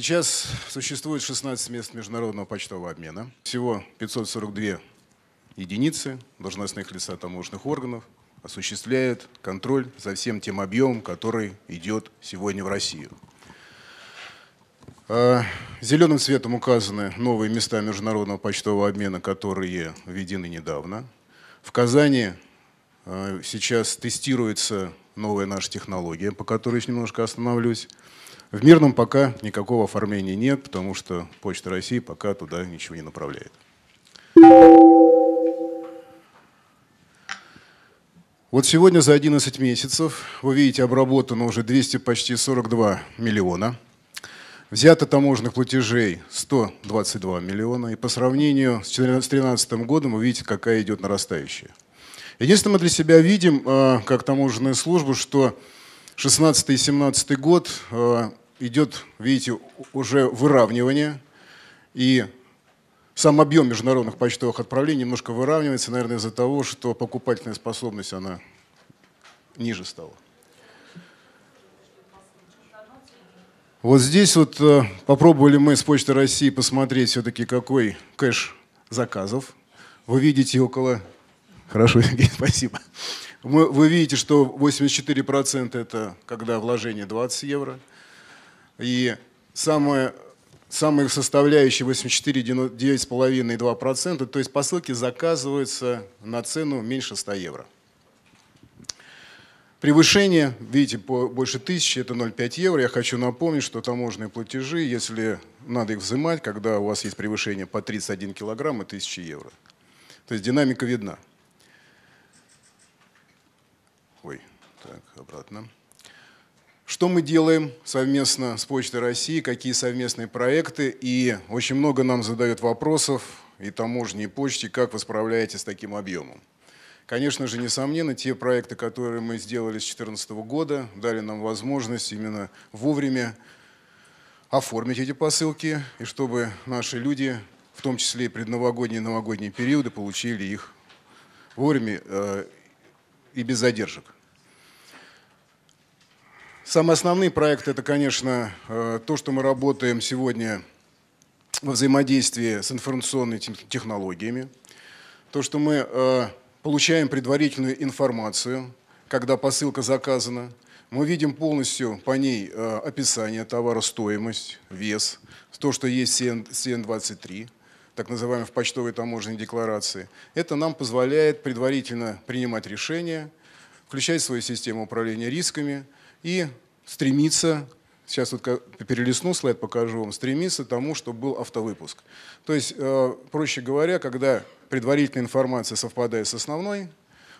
Сейчас существует 16 мест международного почтового обмена. Всего 542 единицы должностных лица таможенных органов осуществляют контроль за всем тем объемом, который идет сегодня в Россию. А, зеленым цветом указаны новые места международного почтового обмена, которые введены недавно. В Казани а, сейчас тестируется новая наша технология, по которой еще немножко остановлюсь. В Мирном пока никакого оформления нет, потому что Почта России пока туда ничего не направляет. Вот сегодня за 11 месяцев, вы видите, обработано уже 200 почти 42 миллиона. Взято таможенных платежей 122 миллиона. И по сравнению с 2013 годом вы видите, какая идет нарастающая. Единственное, мы для себя видим, а, как таможенная служба, что 16 и 17 год а, идет, видите, уже выравнивание. И сам объем международных почтовых отправлений немножко выравнивается, наверное, из-за того, что покупательная способность, она ниже стала. Вот здесь вот э, попробовали мы с Почты России посмотреть все-таки, какой кэш заказов. Вы видите около Хорошо, Сергей, спасибо. Вы, видите, что 84% это когда вложение 20 евро. И самое, самые составляющие 84, 9,5 и 2%, то есть посылки заказываются на цену меньше 100 евро. Превышение, видите, больше тысячи, это 0,5 евро. Я хочу напомнить, что таможенные платежи, если надо их взимать, когда у вас есть превышение по 31 килограмм, это 1000 евро. То есть динамика видна. Ой, так, обратно. Что мы делаем совместно с Почтой России, какие совместные проекты, и очень много нам задают вопросов и таможни, и почте, как вы справляетесь с таким объемом. Конечно же, несомненно, те проекты, которые мы сделали с 2014 года, дали нам возможность именно вовремя оформить эти посылки, и чтобы наши люди, в том числе и предновогодние и новогодние периоды, получили их вовремя э, и без задержек. Самые основные проекты – это, конечно, э, то, что мы работаем сегодня во взаимодействии с информационными технологиями, то, что мы э, получаем предварительную информацию, когда посылка заказана, мы видим полностью по ней э, описание товара, стоимость, вес, то, что есть CN23, так называемой в почтовой таможенной декларации. Это нам позволяет предварительно принимать решения – включать свою систему управления рисками и стремиться, сейчас вот перелистну слайд, покажу вам, стремиться к тому, чтобы был автовыпуск. То есть, э, проще говоря, когда предварительная информация совпадает с основной,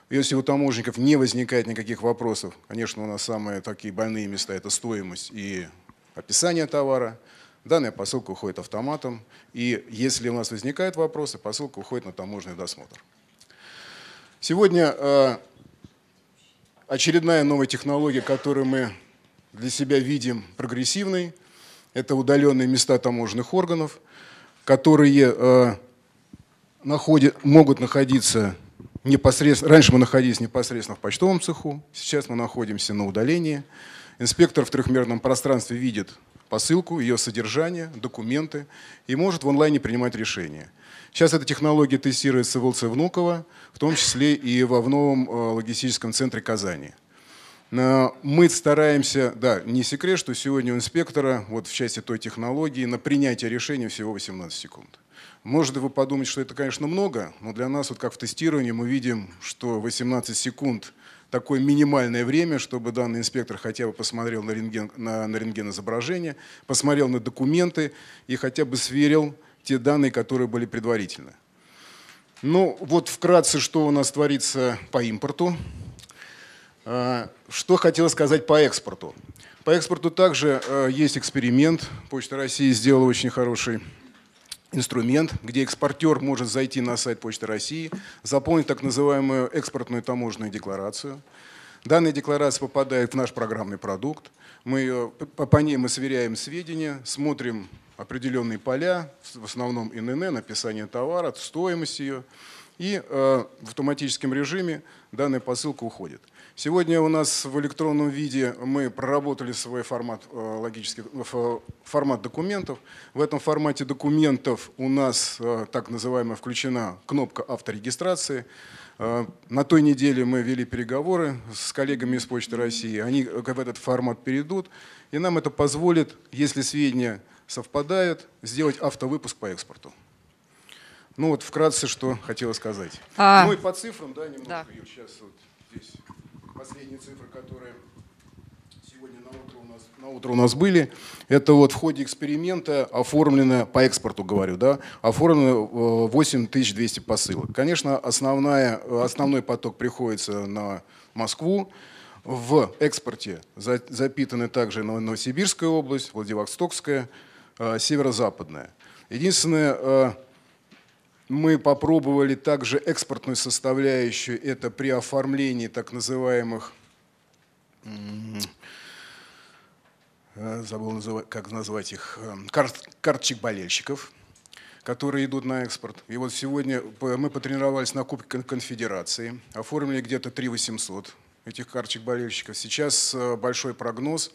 если у таможенников не возникает никаких вопросов, конечно, у нас самые такие больные места – это стоимость и описание товара, данная посылка уходит автоматом, и если у нас возникают вопросы, посылка уходит на таможенный досмотр. Сегодня э, очередная новая технология, которую мы для себя видим прогрессивной, это удаленные места таможенных органов, которые э, находят, могут находиться непосредственно, раньше мы находились непосредственно в почтовом цеху, сейчас мы находимся на удалении. Инспектор в трехмерном пространстве видит посылку, ее содержание, документы и может в онлайне принимать решения. Сейчас эта технология тестируется в ЛЦ Внуково, в том числе и во в новом э, логистическом центре Казани. Мы стараемся, да, не секрет, что сегодня у инспектора, вот в части той технологии, на принятие решения всего 18 секунд. Может вы подумать, что это, конечно, много, но для нас, вот как в тестировании, мы видим, что 18 секунд – такое минимальное время, чтобы данный инспектор хотя бы посмотрел на рентген, на, на рентген изображение, посмотрел на документы и хотя бы сверил те данные, которые были предварительно. Ну, вот вкратце, что у нас творится по импорту. А, что хотела сказать по экспорту. По экспорту также а, есть эксперимент. Почта России сделала очень хороший инструмент, где экспортер может зайти на сайт Почты России, заполнить так называемую экспортную таможенную декларацию. Данная декларация попадает в наш программный продукт. Мы, по ней мы сверяем сведения, смотрим определенные поля, в основном ИНН, написание товара, стоимость ее. И в автоматическом режиме данная посылка уходит. Сегодня у нас в электронном виде мы проработали свой формат логических формат документов. В этом формате документов у нас так называемая включена кнопка авторегистрации. Э, на той неделе мы вели переговоры с коллегами из Почты России. Они в этот формат перейдут, и нам это позволит, если сведения совпадают, сделать автовыпуск по экспорту. Ну вот вкратце, что хотела сказать. А... Ну и по цифрам, да, немножко. Да. Сейчас вот здесь последние цифры, которые на утро у нас были. Это вот в ходе эксперимента оформлено, по экспорту говорю, да, оформлено 8200 э, посылок. Конечно, основная, основной поток приходится на Москву. В экспорте запитаны также Новосибирская область, Владивостокская, э, северо-западная. Единственное, э, мы попробовали также экспортную составляющую, это при оформлении так называемых Э, забыл, называть, как назвать их, э, карт, карточек болельщиков, которые идут на экспорт. И вот сегодня мы потренировались на Кубке Конфедерации, оформили где-то 3 800 этих карточек болельщиков. Сейчас э, большой прогноз,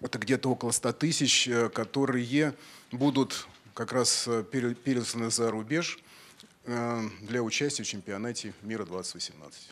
это где-то около 100 тысяч, которые будут как раз пересланы за рубеж для участия в чемпионате мира 2018.